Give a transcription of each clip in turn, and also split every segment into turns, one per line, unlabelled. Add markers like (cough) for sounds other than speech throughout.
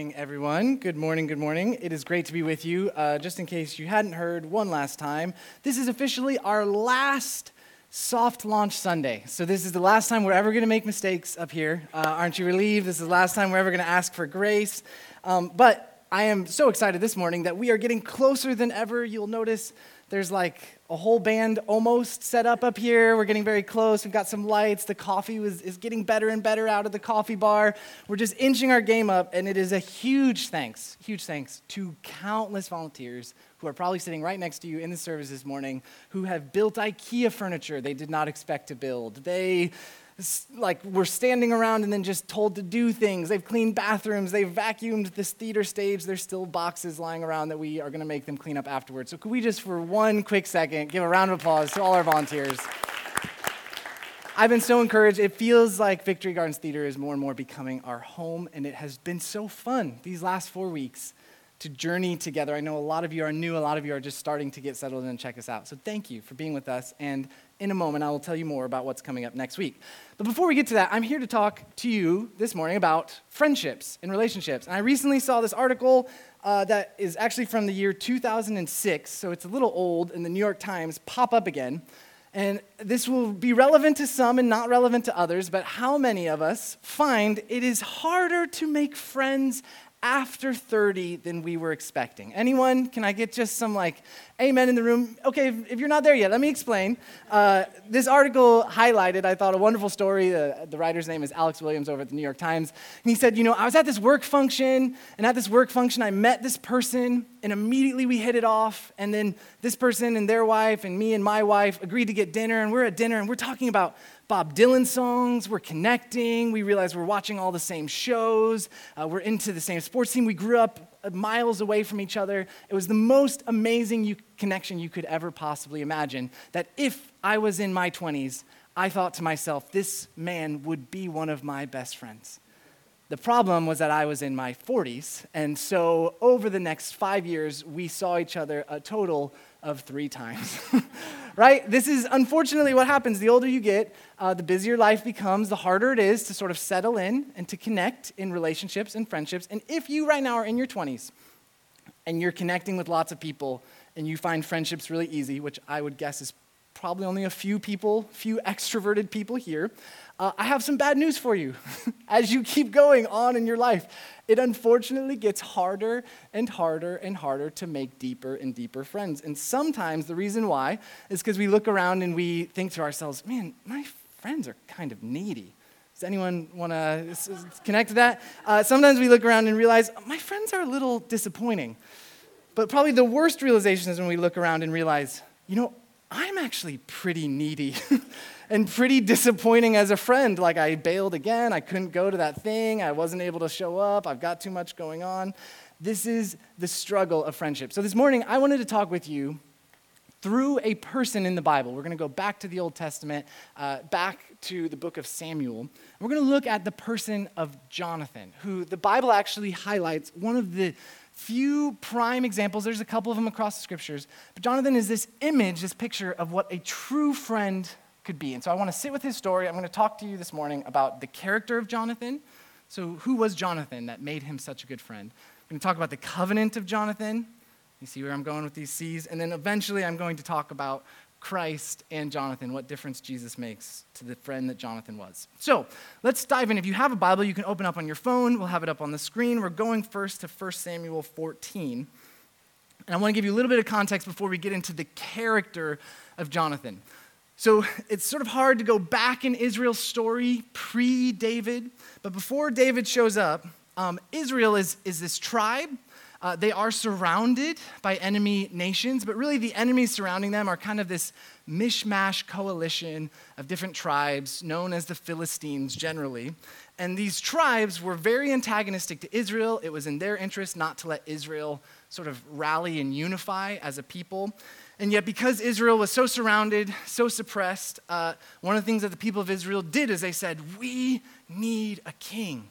Morning, everyone. Good morning, good morning. It is great to be with you. Uh, just in case you hadn't heard one last time, this is officially our last soft launch Sunday. So, this is the last time we're ever going to make mistakes up here. Uh, aren't you relieved? This is the last time we're ever going to ask for grace. Um, but I am so excited this morning that we are getting closer than ever. You'll notice there's like a whole band almost set up up here. We're getting very close. We've got some lights. The coffee was, is getting better and better out of the coffee bar. We're just inching our game up, and it is a huge thanks, huge thanks to countless volunteers who are probably sitting right next to you in the service this morning who have built IKEA furniture they did not expect to build. They like we're standing around and then just told to do things. They've cleaned bathrooms, they've vacuumed this theater stage. There's still boxes lying around that we are going to make them clean up afterwards. So, could we just, for one quick second, give a round of applause to all our volunteers? I've been so encouraged. It feels like Victory Gardens Theater is more and more becoming our home, and it has been so fun these last four weeks to journey together. I know a lot of you are new, a lot of you are just starting to get settled and check us out. So thank you for being with us. And in a moment, I will tell you more about what's coming up next week. But before we get to that, I'm here to talk to you this morning about friendships and relationships. And I recently saw this article uh, that is actually from the year 2006, so it's a little old, in the New York Times pop up again. And this will be relevant to some and not relevant to others, but how many of us find it is harder to make friends after 30 than we were expecting. Anyone? Can I get just some like amen in the room? Okay, if, if you're not there yet, let me explain. Uh, this article highlighted, I thought, a wonderful story. The, the writer's name is Alex Williams over at the New York Times. And he said, You know, I was at this work function, and at this work function, I met this person, and immediately we hit it off. And then this person and their wife, and me and my wife agreed to get dinner, and we're at dinner, and we're talking about Bob Dylan songs. We're connecting. We realize we're watching all the same shows. Uh, we're into the same sports team. We grew up uh, miles away from each other. It was the most amazing you, connection you could ever possibly imagine. That if I was in my 20s, I thought to myself, this man would be one of my best friends. The problem was that I was in my 40s, and so over the next five years, we saw each other a total of three times. (laughs) right? This is unfortunately what happens. The older you get, uh, the busier life becomes, the harder it is to sort of settle in and to connect in relationships and friendships. And if you right now are in your 20s and you're connecting with lots of people and you find friendships really easy, which I would guess is probably only a few people, few (laughs) extroverted people here, uh, I have some bad news for you. (laughs) As you keep going on in your life, it unfortunately gets harder and harder and harder to make deeper and deeper friends. And sometimes the reason why is because we look around and we think to ourselves, man, my friends are kind of needy. Does anyone want to connect to that? Uh, sometimes we look around and realize, my friends are a little disappointing. But probably the worst realization is when we look around and realize, you know, I'm actually pretty needy. (laughs) and pretty disappointing as a friend. Like, I bailed again. I couldn't go to that thing. I wasn't able to show up. I've got too much going on. This is the struggle of friendship. So, this morning, I wanted to talk with you through a person in the Bible. We're going to go back to the Old Testament, uh, back to the book of Samuel. We're going to look at the person of Jonathan, who the Bible actually highlights one of the few prime examples. There's a couple of them across the scriptures. But Jonathan is this image, this picture of what a true friend could be. And so I want to sit with his story. I'm going to talk to you this morning about the character of Jonathan. So, who was Jonathan that made him such a good friend? I'm going to talk about the covenant of Jonathan. You see where I'm going with these C's? And then eventually I'm going to talk about Christ and Jonathan, what difference Jesus makes to the friend that Jonathan was. So let's dive in. If you have a Bible, you can open up on your phone. We'll have it up on the screen. We're going first to 1 Samuel 14. And I want to give you a little bit of context before we get into the character of Jonathan. So it's sort of hard to go back in Israel's story pre David, but before David shows up, um, Israel is, is this tribe. Uh, they are surrounded by enemy nations, but really the enemies surrounding them are kind of this mishmash coalition of different tribes known as the Philistines generally. And these tribes were very antagonistic to Israel. It was in their interest not to let Israel sort of rally and unify as a people. And yet, because Israel was so surrounded, so suppressed, uh, one of the things that the people of Israel did is they said, We need a king.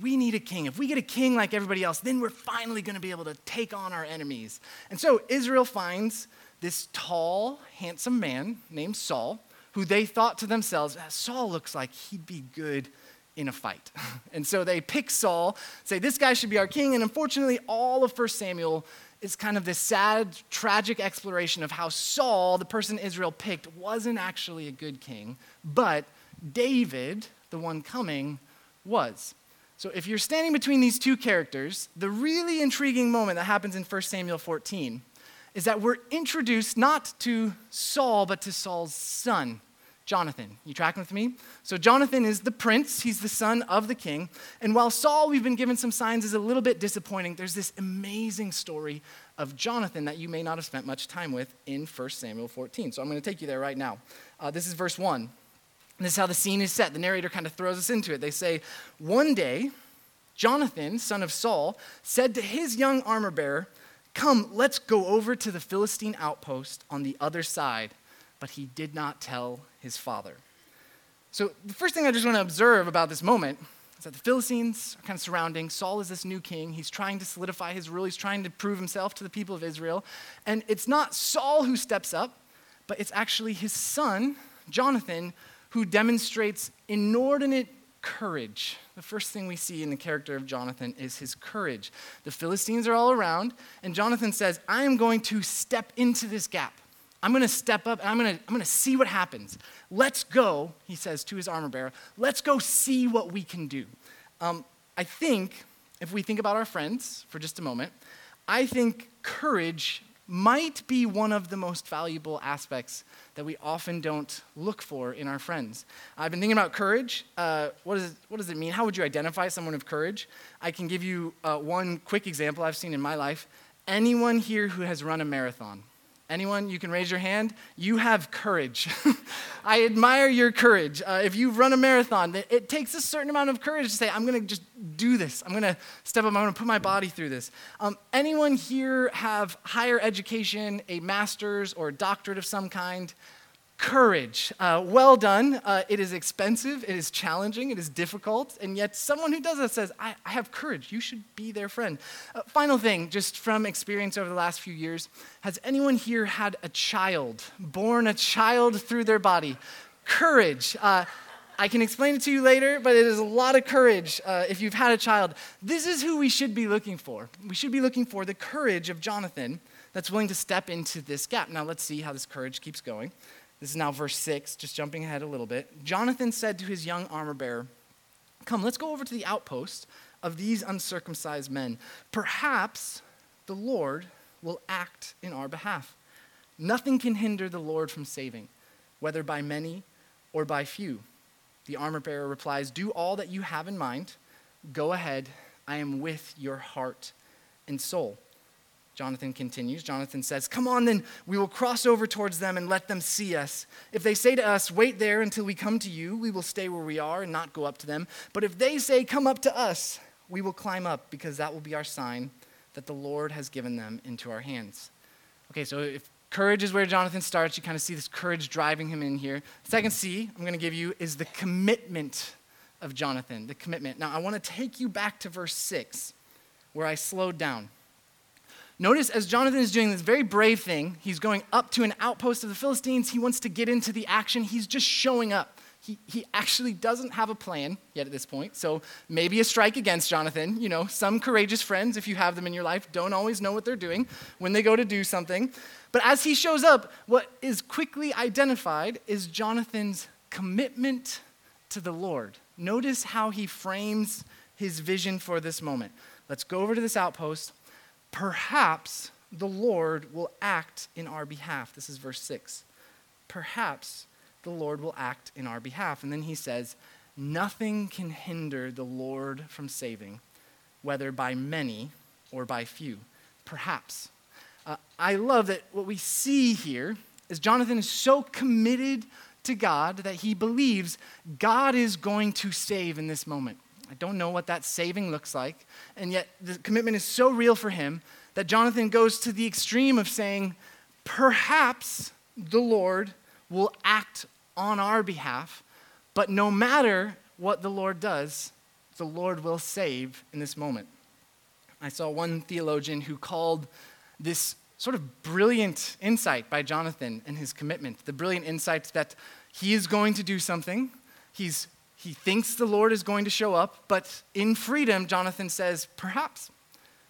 We need a king. If we get a king like everybody else, then we're finally going to be able to take on our enemies. And so Israel finds this tall, handsome man named Saul, who they thought to themselves, ah, Saul looks like he'd be good in a fight. (laughs) and so they pick Saul, say, This guy should be our king. And unfortunately, all of 1 Samuel is kind of this sad, tragic exploration of how Saul, the person Israel picked, wasn't actually a good king, but David, the one coming, was. So if you're standing between these two characters, the really intriguing moment that happens in 1 Samuel 14 is that we're introduced not to Saul, but to Saul's son, Jonathan. You tracking with me? So, Jonathan is the prince, he's the son of the king. And while Saul, we've been given some signs, is a little bit disappointing, there's this amazing story of Jonathan that you may not have spent much time with in 1 Samuel 14. So, I'm going to take you there right now. Uh, this is verse 1. This is how the scene is set. The narrator kind of throws us into it. They say, One day, Jonathan, son of Saul, said to his young armor bearer, Come, let's go over to the Philistine outpost on the other side. But he did not tell his father. So, the first thing I just want to observe about this moment is that the Philistines are kind of surrounding. Saul is this new king. He's trying to solidify his rule, he's trying to prove himself to the people of Israel. And it's not Saul who steps up, but it's actually his son, Jonathan, who demonstrates inordinate courage. The first thing we see in the character of Jonathan is his courage. The Philistines are all around, and Jonathan says, I am going to step into this gap. I'm going to step up and I'm going to, I'm going to see what happens. Let's go, he says to his armor bearer, let's go see what we can do. Um, I think, if we think about our friends for just a moment, I think courage might be one of the most valuable aspects that we often don't look for in our friends. I've been thinking about courage. Uh, what, is, what does it mean? How would you identify someone of courage? I can give you uh, one quick example I've seen in my life. Anyone here who has run a marathon? Anyone? You can raise your hand. You have courage. (laughs) I admire your courage. Uh, if you've run a marathon, it, takes a certain amount of courage to say, I'm going to just do this. I'm going to step up. I'm going to put my body through this. Um, anyone here have higher education, a master's or a doctorate of some kind? Courage. Uh, well done. Uh, it is expensive, it is challenging, it is difficult, and yet someone who does that says, I, I have courage. You should be their friend. Uh, final thing, just from experience over the last few years has anyone here had a child, born a child through their body? Courage. Uh, I can explain it to you later, but it is a lot of courage uh, if you've had a child. This is who we should be looking for. We should be looking for the courage of Jonathan that's willing to step into this gap. Now, let's see how this courage keeps going. This is now verse 6, just jumping ahead a little bit. Jonathan said to his young armor bearer, Come, let's go over to the outpost of these uncircumcised men. Perhaps the Lord will act in our behalf. Nothing can hinder the Lord from saving, whether by many or by few. The armor bearer replies, Do all that you have in mind. Go ahead. I am with your heart and soul. Jonathan continues. Jonathan says, Come on, then we will cross over towards them and let them see us. If they say to us, Wait there until we come to you, we will stay where we are and not go up to them. But if they say, Come up to us, we will climb up because that will be our sign that the Lord has given them into our hands. Okay, so if courage is where Jonathan starts, you kind of see this courage driving him in here. Second C I'm going to give you is the commitment of Jonathan, the commitment. Now, I want to take you back to verse 6 where I slowed down. Notice as Jonathan is doing this very brave thing, he's going up to an outpost of the Philistines. He wants to get into the action. He's just showing up. He, he actually doesn't have a plan yet at this point. So maybe a strike against Jonathan. You know, some courageous friends, if you have them in your life, don't always know what they're doing when they go to do something. But as he shows up, what is quickly identified is Jonathan's commitment to the Lord. Notice how he frames his vision for this moment. Let's go over to this outpost perhaps the Lord will act in our behalf. This is verse 6. Perhaps the Lord will act in our behalf. And then he says, Nothing can hinder the Lord from saving, whether by many or by few. Perhaps. Uh, I love that what we see here is Jonathan is so committed to God that he believes God is going to save in this moment. I don't know what that saving looks like. And yet, the commitment is so real for him that Jonathan goes to the extreme of saying, perhaps the Lord will act on our behalf, but no matter what the Lord does, the Lord will save in this moment. I saw one theologian who called this sort of brilliant insight by Jonathan and his commitment, the brilliant insight that he is going to do something, he's He thinks the Lord is going to show up, but in freedom, Jonathan says, perhaps.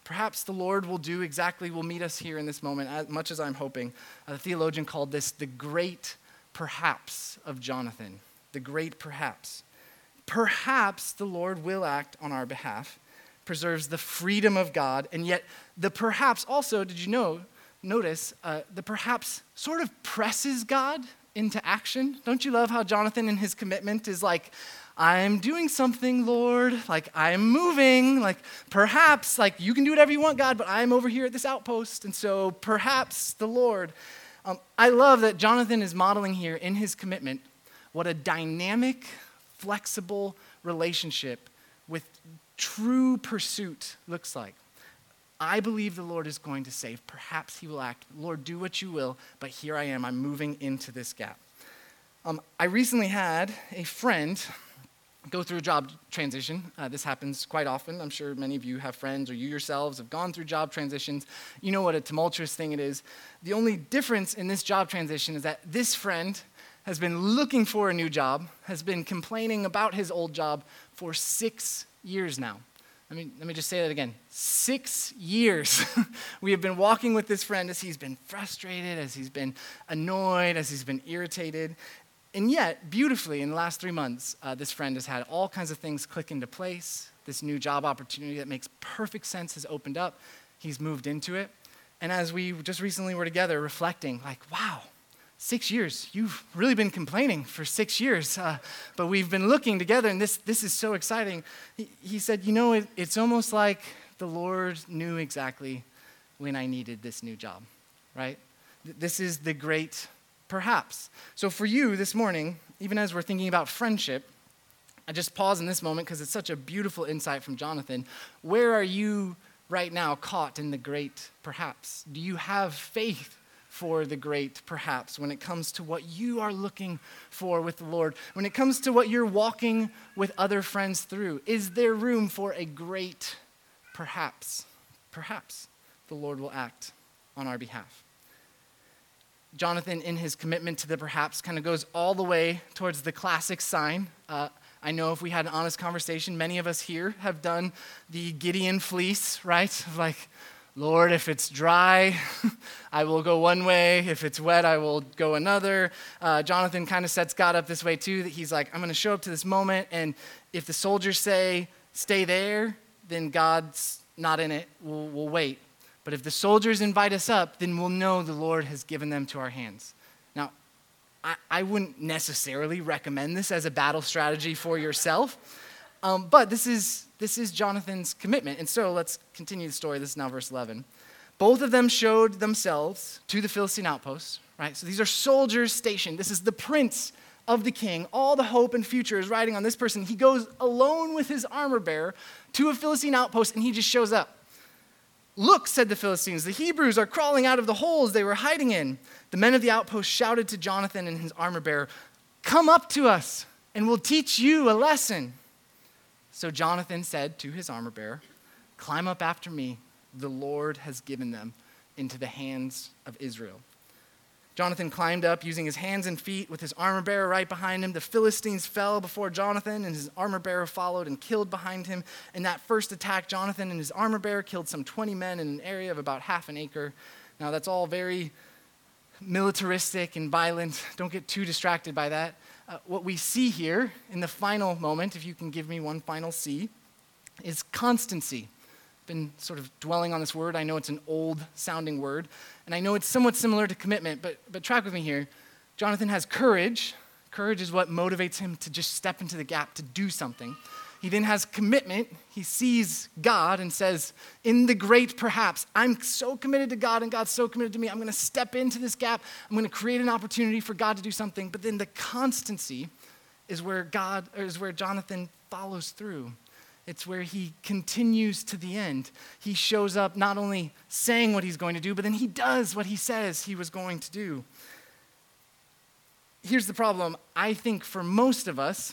Perhaps the Lord will do exactly, will meet us here in this moment, as much as I'm hoping. A theologian called this the great perhaps of Jonathan. The great perhaps. Perhaps the Lord will act on our behalf, preserves the freedom of God, and yet the perhaps also, did you know, notice, uh, the perhaps sort of presses God into action. Don't you love how Jonathan in his commitment is like, I'm doing something, Lord. Like, I'm moving. Like, perhaps, like, you can do whatever you want, God, but I'm over here at this outpost. And so, perhaps the Lord. Um, I love that Jonathan is modeling here in his commitment what a dynamic, flexible relationship with true pursuit looks like. I believe the Lord is going to save. Perhaps He will act. Lord, do what you will, but here I am. I'm moving into this gap. Um, I recently had a friend go through a job transition. Uh, this happens quite often. I'm sure many of you have friends or you yourselves have gone through job transitions. You know what a tumultuous thing it is. The only difference in this job transition is that this friend has been looking for a new job, has been complaining about his old job for six years now. Let me, let me just say that again. Six years (laughs) we have been walking with this friend as he's been frustrated, as he's been annoyed, as he's been irritated. And yet, beautifully, in the last three months, uh, this friend has had all kinds of things click into place. This new job opportunity that makes perfect sense has opened up. He's moved into it. And as we just recently were together reflecting, like, wow, six years. You've really been complaining for six years, uh, but we've been looking together, and this, this is so exciting. He, he said, You know, it, it's almost like the Lord knew exactly when I needed this new job, right? This is the great perhaps. So, for you this morning, even as we're thinking about friendship, I just pause in this moment because it's such a beautiful insight from Jonathan. Where are you right now caught in the great perhaps? Do you have faith for the great, perhaps, when it comes to what you are looking for with the Lord, when it comes to what you're walking with other friends through. Is there room for a great, perhaps, perhaps the Lord will act on our behalf? Jonathan, in his commitment to the perhaps, kind of goes all the way towards the classic sign. Uh, I know if we had an honest conversation, many of us here have done the Gideon fleece, right? Like, Lord, if it's dry, (laughs) I will go one way. If it's wet, I will go another. Uh, Jonathan kind of sets God up this way too that he's like, I'm going to show up to this moment, and if the soldiers say, stay there, then God's not in it. We'll, we'll wait. But if the soldiers invite us up, then we'll know the Lord has given them to our hands. Now, I, I wouldn't necessarily recommend this as a battle strategy for yourself, um, but this is this is Jonathan's commitment. And so let's continue the story. This is now verse 11. Both of them showed themselves to the Philistine outposts, right? So these are soldiers stationed. This is the prince of the king. All the hope and future is riding on this person. He goes alone with his armor bearer to a Philistine outpost and he just shows up. Look, said the Philistines, the Hebrews are crawling out of the holes they were hiding in. The men of the outpost shouted to Jonathan and his armor bearer, Come up to us, and we'll teach you a lesson. So Jonathan said to his armor bearer, Climb up after me. The Lord has given them into the hands of Israel. Jonathan climbed up using his hands and feet with his armor bearer right behind him. The Philistines fell before Jonathan, and his armor bearer followed and killed behind him. In that first attack, Jonathan and his armor bearer killed some 20 men in an area of about half an acre. Now, that's all very militaristic and violent. Don't get too distracted by that uh, what we see here in the final moment, if you can give me one final C, is constancy. Been sort of dwelling on this word. I know it's an old sounding word, and I know it's somewhat similar to commitment, but, but track with me here. Jonathan has courage. Courage is what motivates him to just step into the gap, to do something. He then has commitment. He sees God and says, In the great perhaps, I'm so committed to God and God's so committed to me. I'm going to step into this gap. I'm going to create an opportunity for God to do something. But then the constancy is where God, is where Jonathan follows through. It's where he continues to the end. He shows up not only saying what he's going to do, but then he does what he says he was going to do. Here's the problem I think for most of us,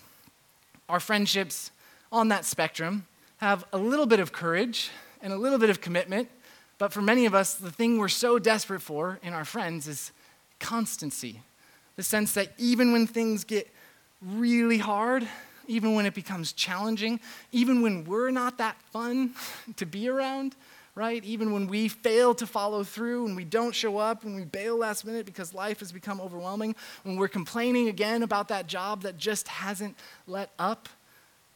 our friendships on that spectrum have a little bit of courage and a little bit of commitment, but for many of us, the thing we're so desperate for in our friends is constancy. The sense that even when things get really hard, even when it becomes challenging, even when we're not that fun (laughs) to be around, right? Even when we fail to follow through, when we don't show up, when we bail last minute because life has become overwhelming, when we're complaining again about that job that just hasn't let up,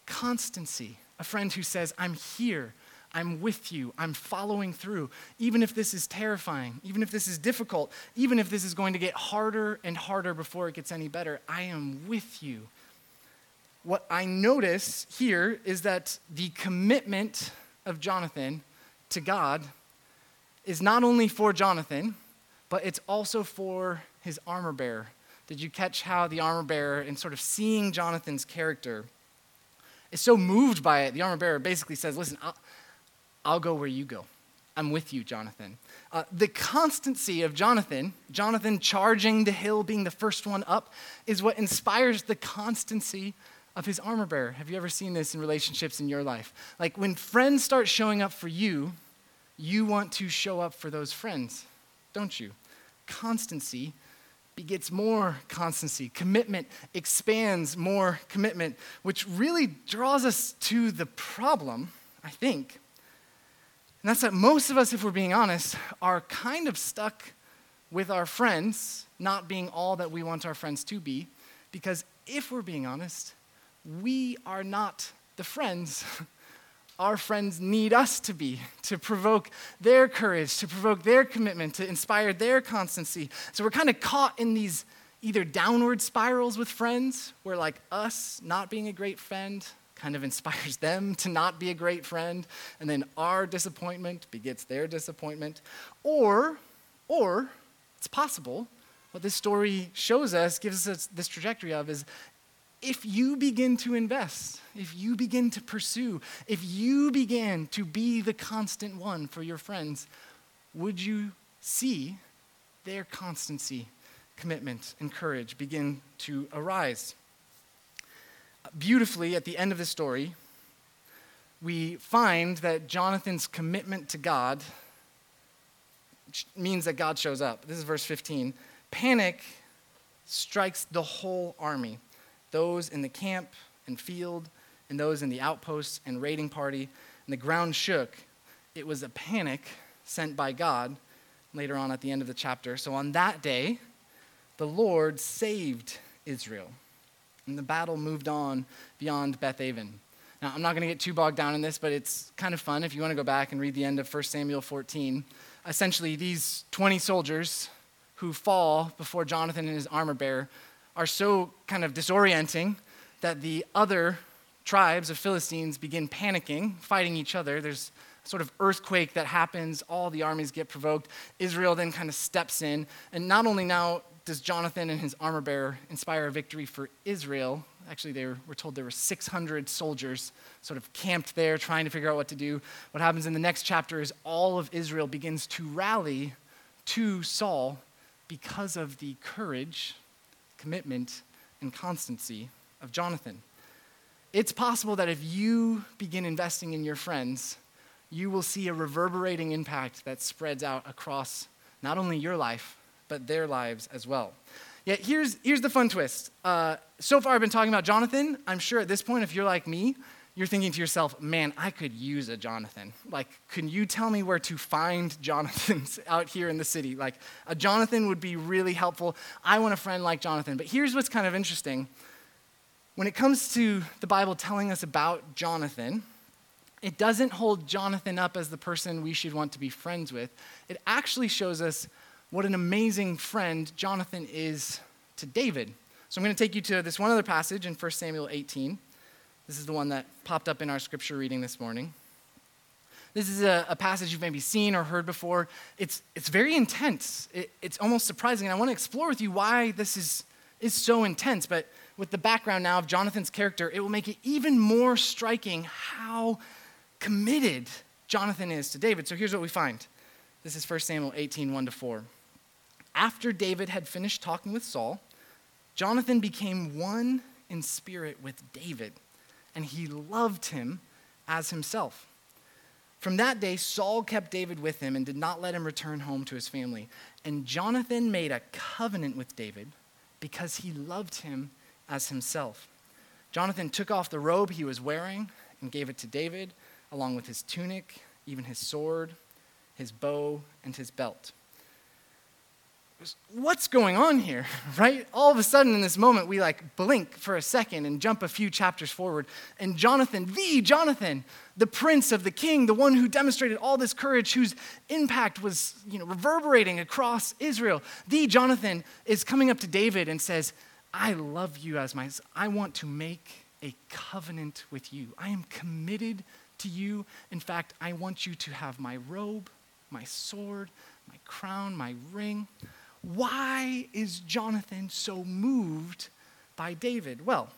constancy. A friend who says, I'm here, I'm with you, I'm following through, even if this is terrifying, even if this is difficult, even if this is going to get harder and harder before it gets any better, I am with you. What I notice here is that the commitment of Jonathan to God is not only for Jonathan, but it's also for his armor bearer. Did you catch how the armor bearer, in sort of seeing Jonathan's character, is so moved by it? The armor bearer basically says, Listen, I'll, I'll go where you go. I'm with you, Jonathan. Uh, the constancy of Jonathan, Jonathan charging the hill, being the first one up, is what inspires the constancy of his armor bearer. Have you ever seen this in relationships in your life? Like when friends start showing up for you, you want to show up for those friends, don't you? Constancy begets more constancy. Commitment expands more commitment, which really draws us to the problem, I think. And that's that most of us, if we're being honest, are kind of stuck with our friends not being all that we want our friends to be, because if we're being honest, we are not the friends (laughs) our friends need us to be, to provoke their courage, to provoke their commitment, to inspire their constancy. So we're kind of caught in these either downward spirals with friends, where like us not being a great friend kind of (laughs) inspires them to not be a great friend, and then our disappointment begets their disappointment. Or, or it's possible what this story shows us, gives us this trajectory of, is if you begin to invest, if you begin to pursue, if you begin to be the constant one for your friends, would you see their constancy, commitment, and courage begin to arise? Beautifully, at the end of the story, we find that Jonathan's commitment to God means that God shows up. This is verse 15. Panic strikes the whole army those in the camp and field, and those in the outposts and raiding party, and the ground shook. It was a panic sent by God later on at the end of the chapter. So on that day, the Lord saved Israel, and the battle moved on beyond Beth Aven. Now, I'm not going to get too bogged down in this, but it's kind of fun if you want to go back and read the end of 1 Samuel 14. Essentially, these 20 soldiers who fall before Jonathan and his armor bearer are so kind of disorienting that the other tribes of Philistines begin panicking, fighting each other. There's sort of earthquake that happens, all the armies get provoked. Israel then kind of steps in, and not only now does Jonathan and his armor bearer inspire a victory for Israel, actually they were, we're told there were 600 soldiers sort of camped there trying to figure out what to do. What happens in the next chapter is all of Israel begins to rally to Saul because of the courage commitment, and constancy of Jonathan. It's possible that if you begin investing in your friends, you will see a reverberating impact that spreads out across not only your life, but their lives as well. Yet here's, here's the fun twist. Uh, so far, I've been talking about Jonathan. I'm sure at this point, if you're like me, you're thinking to yourself, man, I could use a Jonathan. Like, can you tell me where to find (laughs) Jonathans out here in the city? Like, a Jonathan would be really helpful. I want a friend like Jonathan. But here's what's kind of interesting when it comes to the Bible telling us about Jonathan, it doesn't hold Jonathan up as the person we should want to be friends with. It actually shows us what an amazing friend Jonathan is to David. So I'm going to take you to this one other passage in 1 Samuel 18. This is the one that popped up in our scripture reading this morning. This is a, a passage you've maybe seen or heard before. It's, it's very intense. It, it's almost surprising. And I want to explore with you why this is, is so intense. But with the background now of Jonathan's character, it will make it even more striking how committed Jonathan is to David. So here's what we find. This is 1 Samuel 18, 1 to 4. After David had finished talking with Saul, Jonathan became one in spirit with David and he loved him as himself. From that day, Saul kept David with him and did not let him return home to his family. And Jonathan made a covenant with David because he loved him as himself. Jonathan took off the robe he was wearing and gave it to David, along with his tunic, even his sword, his bow, and his belt. What's going on here, (laughs) right? All of a sudden, in this moment, we like blink for a second and jump a few chapters forward. And Jonathan, the Jonathan, the prince of the king, the one who demonstrated all this courage, whose impact was you know, reverberating across Israel, the Jonathan is coming up to David and says, I love you as my, I want to make a covenant with you. I am committed to you. In fact, I want you to have my robe, my sword, my crown, my ring. Why is Jonathan so moved by David? Well,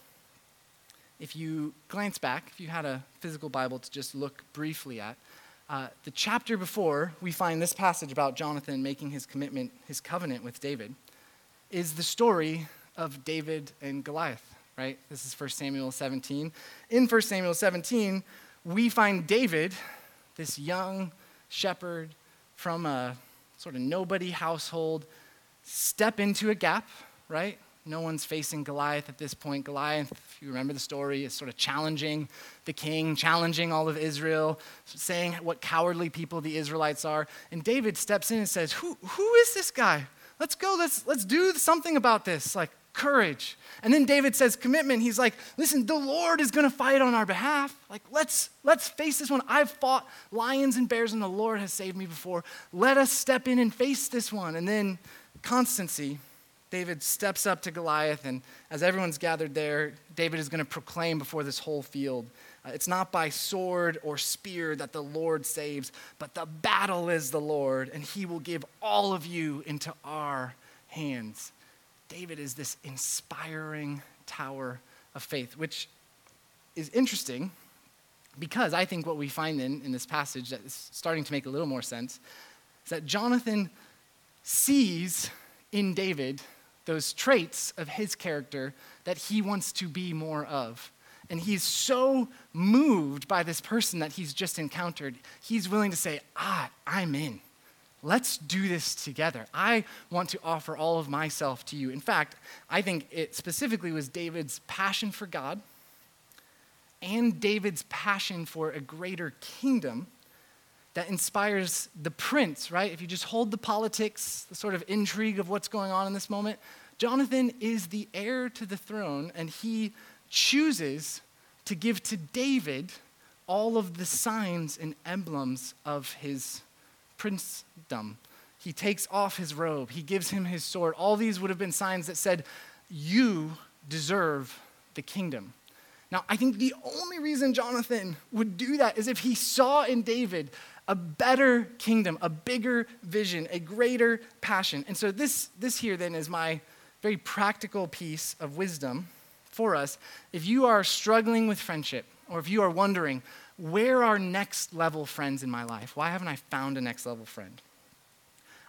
if you glance back, if you had a physical Bible to just look briefly at, uh, the chapter before we find this passage about Jonathan making his commitment, his covenant with David, is the story of David and Goliath, right? This is 1 Samuel 17. In 1 Samuel 17, we find David, this young shepherd from a sort of nobody household, step into a gap, right? No one's facing Goliath at this point. Goliath, if you remember the story, is sort of challenging the king, challenging all of Israel, saying what cowardly people the Israelites are. And David steps in and says, Who, who is this guy? Let's go, let's, let's do something about this. Like, courage. And then David says commitment. He's like, listen, the Lord is going to fight on our behalf. Like, let's let's face this one. I've fought lions and bears and the Lord has saved me before. Let us step in and face this one. And then constancy. David steps up to Goliath, and as everyone's gathered there, David is going to proclaim before this whole field uh, it's not by sword or spear that the Lord saves, but the battle is the Lord, and he will give all of you into our hands. David is this inspiring tower of faith, which is interesting because I think what we find in, in this passage that is starting to make a little more sense is that Jonathan sees in David those traits of his character that he wants to be more of. And he's so moved by this person that he's just encountered, he's willing to say, Ah, I'm in. Let's do this together. I want to offer all of myself to you. In fact, I think it specifically was David's passion for God and David's passion for a greater kingdom that inspires the prince, right? If you just hold the politics, the sort of intrigue of what's going on in this moment, Jonathan is the heir to the throne, and he chooses to give to David all of the signs and emblems of his princedom. He takes off his robe, he gives him his sword. All these would have been signs that said, You deserve the kingdom. Now, I think the only reason Jonathan would do that is if he saw in David a better kingdom, a bigger vision, a greater passion. And so, this, this here then is my very practical piece of wisdom for us. If you are struggling with friendship, or if you are wondering, where are next level friends in my life? Why haven't I found a next level friend?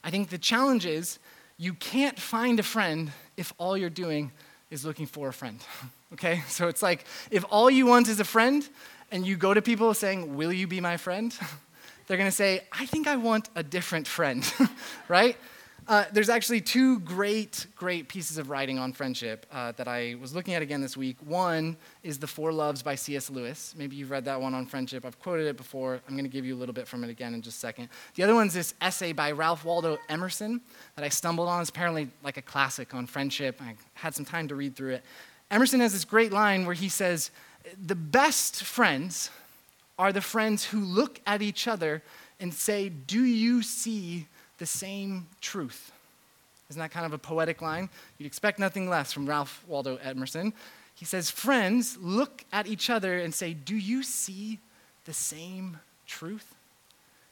I think the challenge is you can't find a friend if all you're doing is looking for a friend. (laughs) okay? So it's like if all you want is a friend and you go to people saying, Will you be my friend? (laughs) They're gonna say, I think I want a different friend, (laughs) right? Uh, there's actually two great, great pieces of writing on friendship uh, that I was looking at again this week. One is The Four Loves by C.S. Lewis. Maybe you've read that one on friendship. I've quoted it before. I'm going to give you a little bit from it again in just a second. The other one's this essay by Ralph Waldo Emerson that I stumbled on. It's apparently like a classic on friendship. I had some time to read through it. Emerson has this great line where he says, The best friends are the friends who look at each other and say, Do you see the same truth. Isn't that kind of a poetic line? You'd expect nothing less from Ralph Waldo Emerson. He says, Friends, look at each other and say, Do you see the same truth?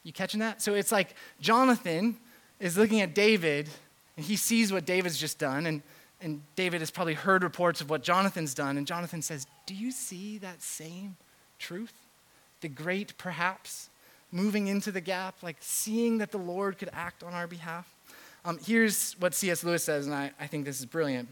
You catching that? So it's like Jonathan is looking at David and he sees what David's just done. And, and David has probably heard reports of what Jonathan's done. And Jonathan says, Do you see that same truth? The great, perhaps, moving into the gap, like seeing that the Lord could act on our behalf. Um, here's what C.S. Lewis says, and I, I think this is brilliant.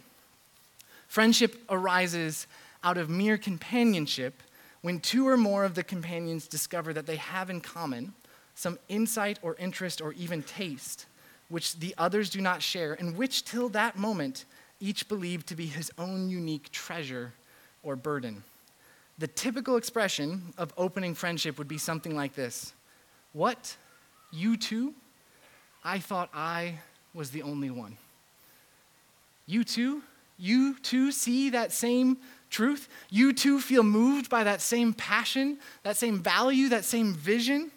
Friendship arises out of mere companionship when two or more of the companions discover that they have in common some insight or interest or even taste which the others do not share, and which till that moment each believed to be his own unique treasure or burden. The typical expression of opening friendship would be something like this What? You too? I thought I was the only one. You too? You too see that same truth? You too feel moved by that same passion, that same value, that same vision?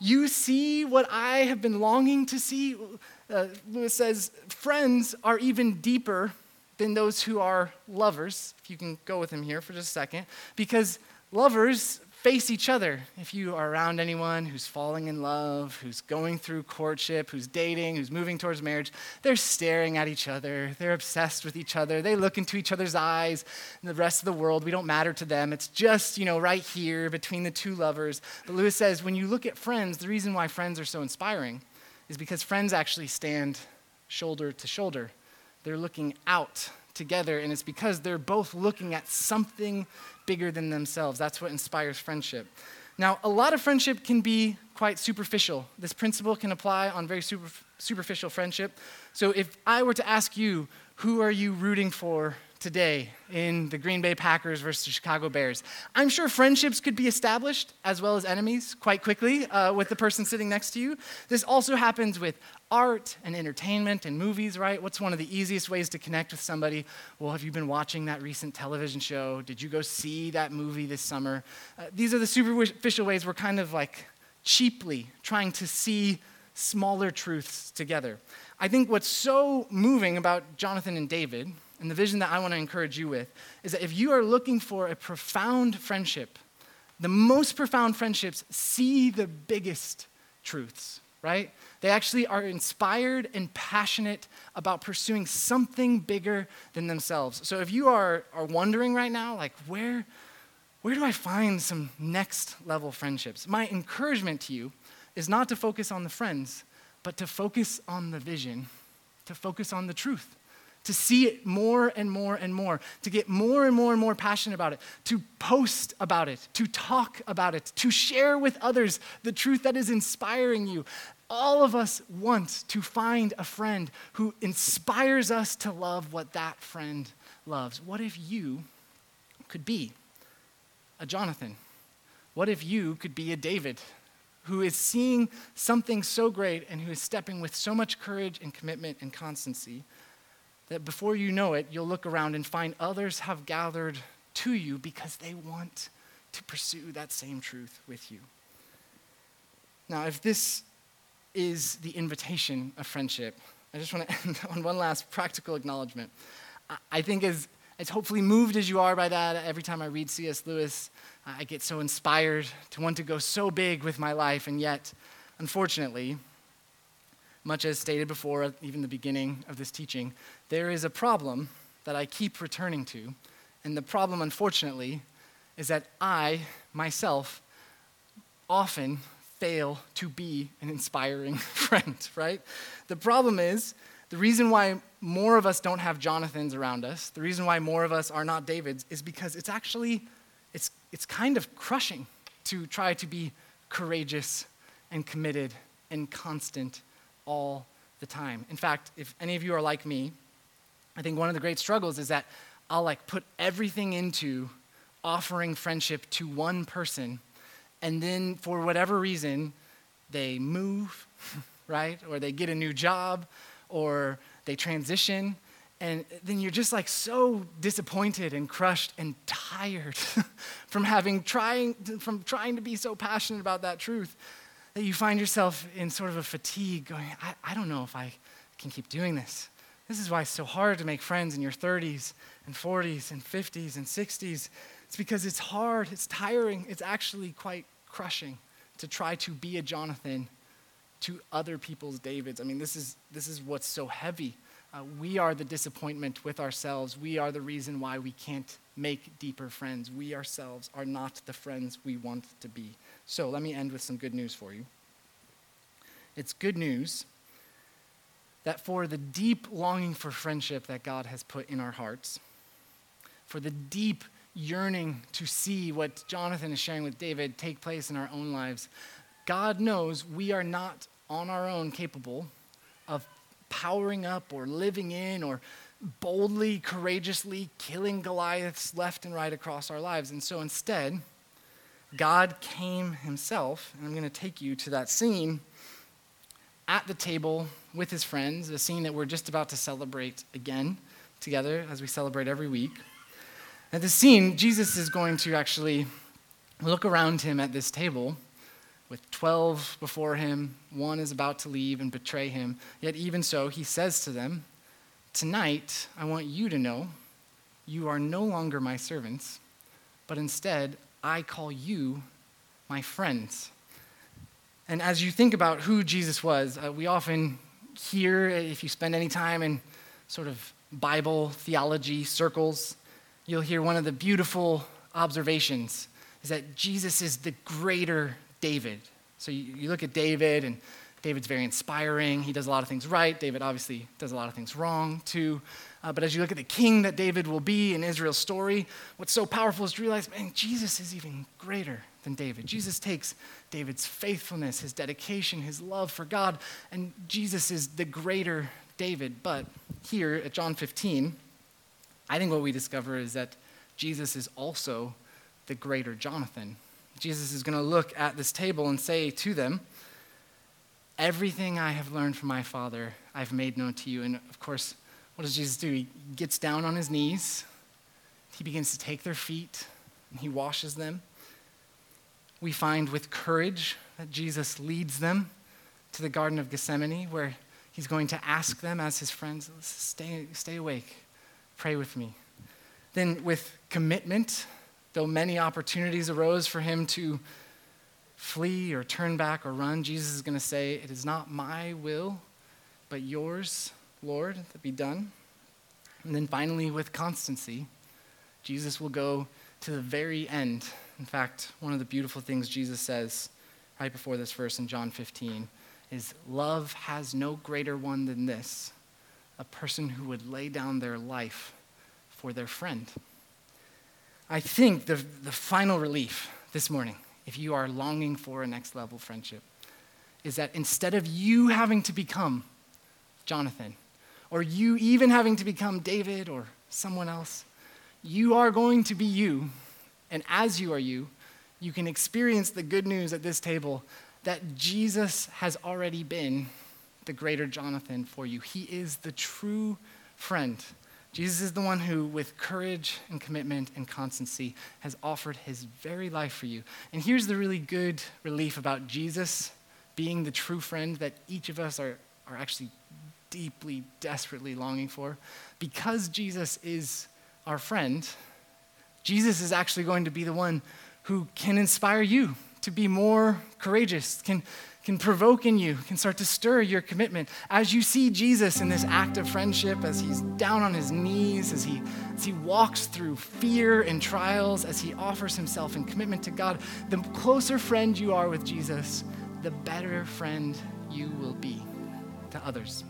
You see what I have been longing to see? Uh, Lewis says, friends are even deeper than those who are lovers, if you can go with him here for just a second, because lovers face each other. If you are around anyone who's falling in love, who's going through courtship, who's dating, who's moving towards marriage, they're staring at each other. They're obsessed with each other. They look into each other's eyes. And the rest of the world, we don't matter to them. It's just, you know, right here between the two lovers. But Lewis says when you look at friends, the reason why friends are so inspiring is because friends actually stand shoulder to shoulder. They're looking out together, and it's because they're both looking at something bigger than themselves. That's what inspires friendship. Now, a lot of friendship can be quite superficial. This principle can apply on very super, superficial friendship. So, if I were to ask you, who are you rooting for today in the Green Bay Packers versus the Chicago Bears. I'm sure friendships could be established as well as enemies quite quickly uh, with the person sitting next to you. This also happens with art and entertainment and movies, right? What's one of the easiest ways to connect with somebody? Well, have you been watching that recent television show? Did you go see that movie this summer? Uh, these are the superficial ways we're kind of like cheaply trying to see smaller truths together. I think what's so moving about Jonathan and David and the vision that I want to encourage you with is that if you are looking for a profound friendship, the most profound friendships see the biggest truths, right? They actually are inspired and passionate about pursuing something bigger than themselves. So if you are, are wondering right now, like, where, where do I find some next level friendships? My encouragement to you is not to focus on the friends, but to focus on the vision, to focus on the truth to see it more and more and more, to get more and more and more passionate about it, to post about it, to talk about it, to share with others the truth that is inspiring you. All of us want to find a friend who inspires us to love what that friend loves. What if you could be a Jonathan? What if you could be a David? Who is seeing something so great and who is stepping with so much courage and commitment and constancy that before you know it, you'll look around and find others have gathered to you because they want to pursue that same truth with you. Now, if this is the invitation of friendship, I just want to (laughs) end on one last practical acknowledgement. I think as, as hopefully moved as you are by that, every time I read C.S. Lewis, I get so inspired to want to go so big with my life, and yet, unfortunately, much as stated before, even the beginning of this teaching, there is a problem that I keep returning to. And the problem, unfortunately, is that I, myself, often fail to be an inspiring (laughs) friend, right? The problem is, the reason why more of us don't have Jonathans around us, the reason why more of us are not Davids, is because it's actually, it's, it's kind of crushing to try to be courageous and committed and constant all the time. In fact, if any of you are like me, I think one of the great struggles is that I'll like put everything into offering friendship to one person, and then for whatever reason, they move, (laughs) right? Or they get a new job, or they transition, and then you're just like so disappointed and crushed and tired (laughs) from having trying from trying to be so passionate about that truth that you find yourself in sort of a fatigue going, I, I don't know if I can keep doing this. This is why it's so hard to make friends in your 30s and 40s and 50s and 60s. It's because it's hard, it's tiring, it's actually quite crushing to try to be a Jonathan to other people's Davids. I mean, this is, this is what's so heavy. Uh, we are the disappointment with ourselves. We are the reason why we can't make deeper friends. We ourselves are not the friends we want to be. So let me end with some good news for you. It's good news that for the deep longing for friendship that God has put in our hearts, for the deep yearning to see what Jonathan is sharing with David take place in our own lives, God knows we are not on our own capable of powering up or living in or boldly, courageously killing Goliaths left and right across our lives. And so instead, God came himself, and I'm going to take you to that scene at the table with his friends, a scene that we're just about to celebrate again together as we celebrate every week. At this scene, Jesus is going to actually look around him at this table with 12 before him. One is about to leave and betray him. Yet, even so, he says to them, Tonight, I want you to know you are no longer my servants, but instead, I call you my friends. And as you think about who Jesus was, uh, we often hear, if you spend any time in sort of Bible theology circles, you'll hear one of the beautiful observations is that Jesus is the greater David. So you, you, look at David, and David's very inspiring. He does a lot of things right. David obviously does a lot of things wrong, too. Uh, but as you look at the king that David will be in Israel's story, what's so powerful is to realize, man, Jesus is even greater than David. Jesus takes David's faithfulness, his dedication, his love for God, and Jesus is the greater David. But here at John 15, I think what we discover is that Jesus is also the greater Jonathan. Jesus is going to look at this table and say to them, Everything I have learned from my Father, I've made known to you. And of course, what does Jesus do? He gets down on his knees, he begins to take their feet, and he washes them. We find with courage that Jesus leads them to the Garden of Gethsemane, where he's going to ask them as his friends, stay, stay awake, pray with me. Then, with commitment, Though many opportunities arose for him to flee or turn back or run, Jesus is going to say, It is not my will, but yours, Lord, that be done. And then finally, with constancy, Jesus will go to the very end. In fact, one of the beautiful things Jesus says right before this verse in John 15 is love has no greater one than this a person who would lay down their life for their friend. I think the, the final relief this morning, if you are longing for a next level friendship, is that instead of you having to become Jonathan, or you even having to become David or someone else, you are going to be you. And as you are you, you can experience the good news at this table that Jesus has already been the greater Jonathan for you. He is the true friend Jesus is the one who, with courage and commitment and constancy, has offered his very life for you. And here's the really good relief about Jesus being the true friend that each of us are, are actually deeply, desperately longing for. Because Jesus is our friend, Jesus is actually going to be the one who can inspire you to be more courageous, can can provoke in you, can start to stir your commitment. As you see Jesus in this act of friendship, as he's down on his knees, as he, as he walks through fear and trials, as he offers himself in commitment to God, the closer friend you are with Jesus, the better friend you will be to others.